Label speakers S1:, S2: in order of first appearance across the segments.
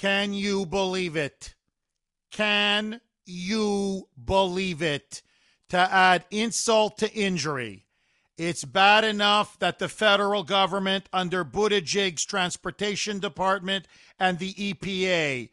S1: Can you believe it? Can you believe it? To add insult to injury, it's bad enough that the federal government, under Buttigieg's transportation department and the EPA,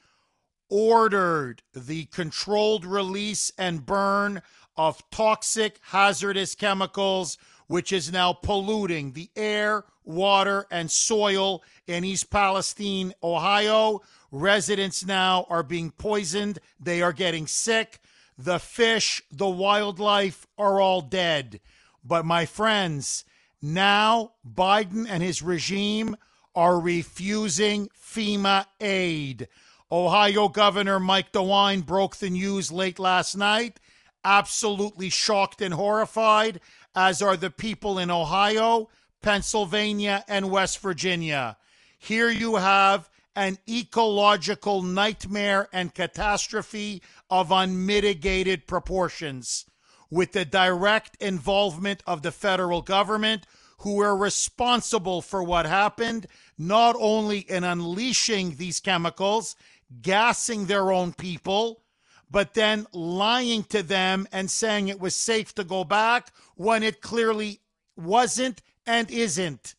S1: ordered the controlled release and burn of toxic, hazardous chemicals, which is now polluting the air, water, and soil in East Palestine, Ohio. Residents now are being poisoned. They are getting sick. The fish, the wildlife are all dead. But my friends, now Biden and his regime are refusing FEMA aid. Ohio Governor Mike DeWine broke the news late last night absolutely shocked and horrified, as are the people in Ohio, Pennsylvania, and West Virginia. Here you have an ecological nightmare and catastrophe of unmitigated proportions, with the direct involvement of the federal government, who are responsible for what happened, not only in unleashing these chemicals, gassing their own people, but then lying to them and saying it was safe to go back when it clearly wasn't and isn't.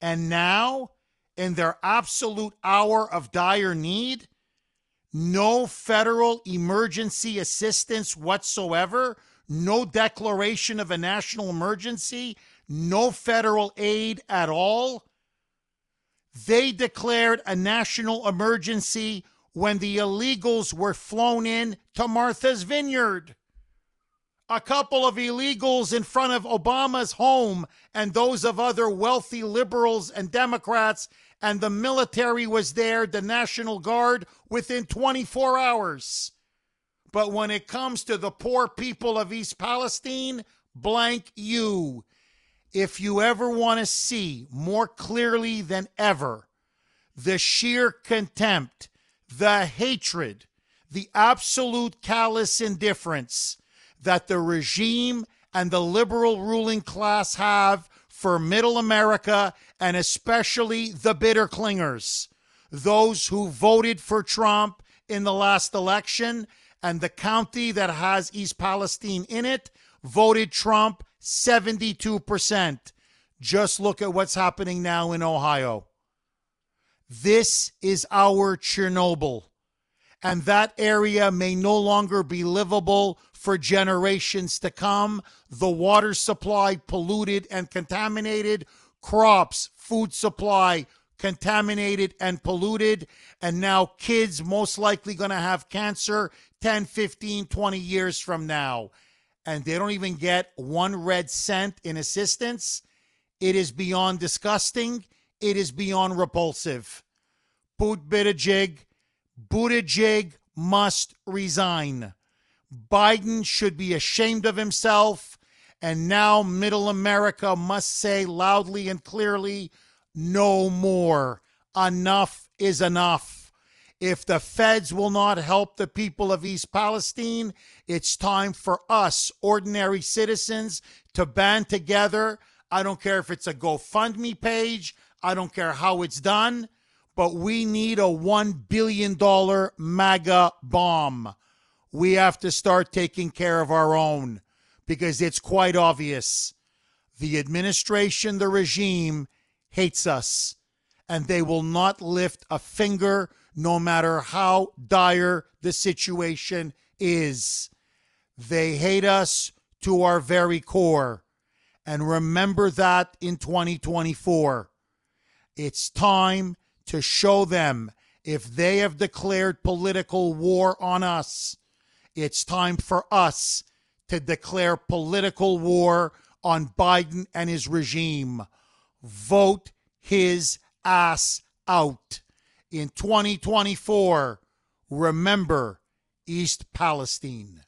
S1: And now, in their absolute hour of dire need, no federal emergency assistance whatsoever, no declaration of a national emergency, no federal aid at all. They declared a national emergency when the illegals were flown in to Martha's Vineyard. A couple of illegals in front of Obama's home and those of other wealthy liberals and Democrats, and the military was there, the National Guard, within 24 hours. But when it comes to the poor people of East Palestine, blank you. If you ever want to see more clearly than ever the sheer contempt the hatred, the absolute callous indifference that the regime and the liberal ruling class have for middle America and especially the bitter clingers, those who voted for Trump in the last election and the county that has East Palestine in it voted Trump 72%. Just look at what's happening now in Ohio. This is our Chernobyl. And that area may no longer be livable for generations to come. The water supply polluted and contaminated, crops, food supply contaminated and polluted. And now kids most likely going to have cancer 10, 15, 20 years from now. And they don't even get one red cent in assistance. It is beyond disgusting it is beyond repulsive. Boot Buttigieg, Buttigieg must resign. Biden should be ashamed of himself. And now middle America must say loudly and clearly no more. Enough is enough. If the feds will not help the people of East Palestine, it's time for us, ordinary citizens, to band together. I don't care if it's a GoFundMe page. I don't care how it's done, but we need a $1 billion MAGA bomb. We have to start taking care of our own because it's quite obvious. The administration, the regime hates us, and they will not lift a finger no matter how dire the situation is. They hate us to our very core. And remember that in 2024. It's time to show them if they have declared political war on us, it's time for us to declare political war on Biden and his regime. Vote his ass out. in 2024. Remember East Palestine.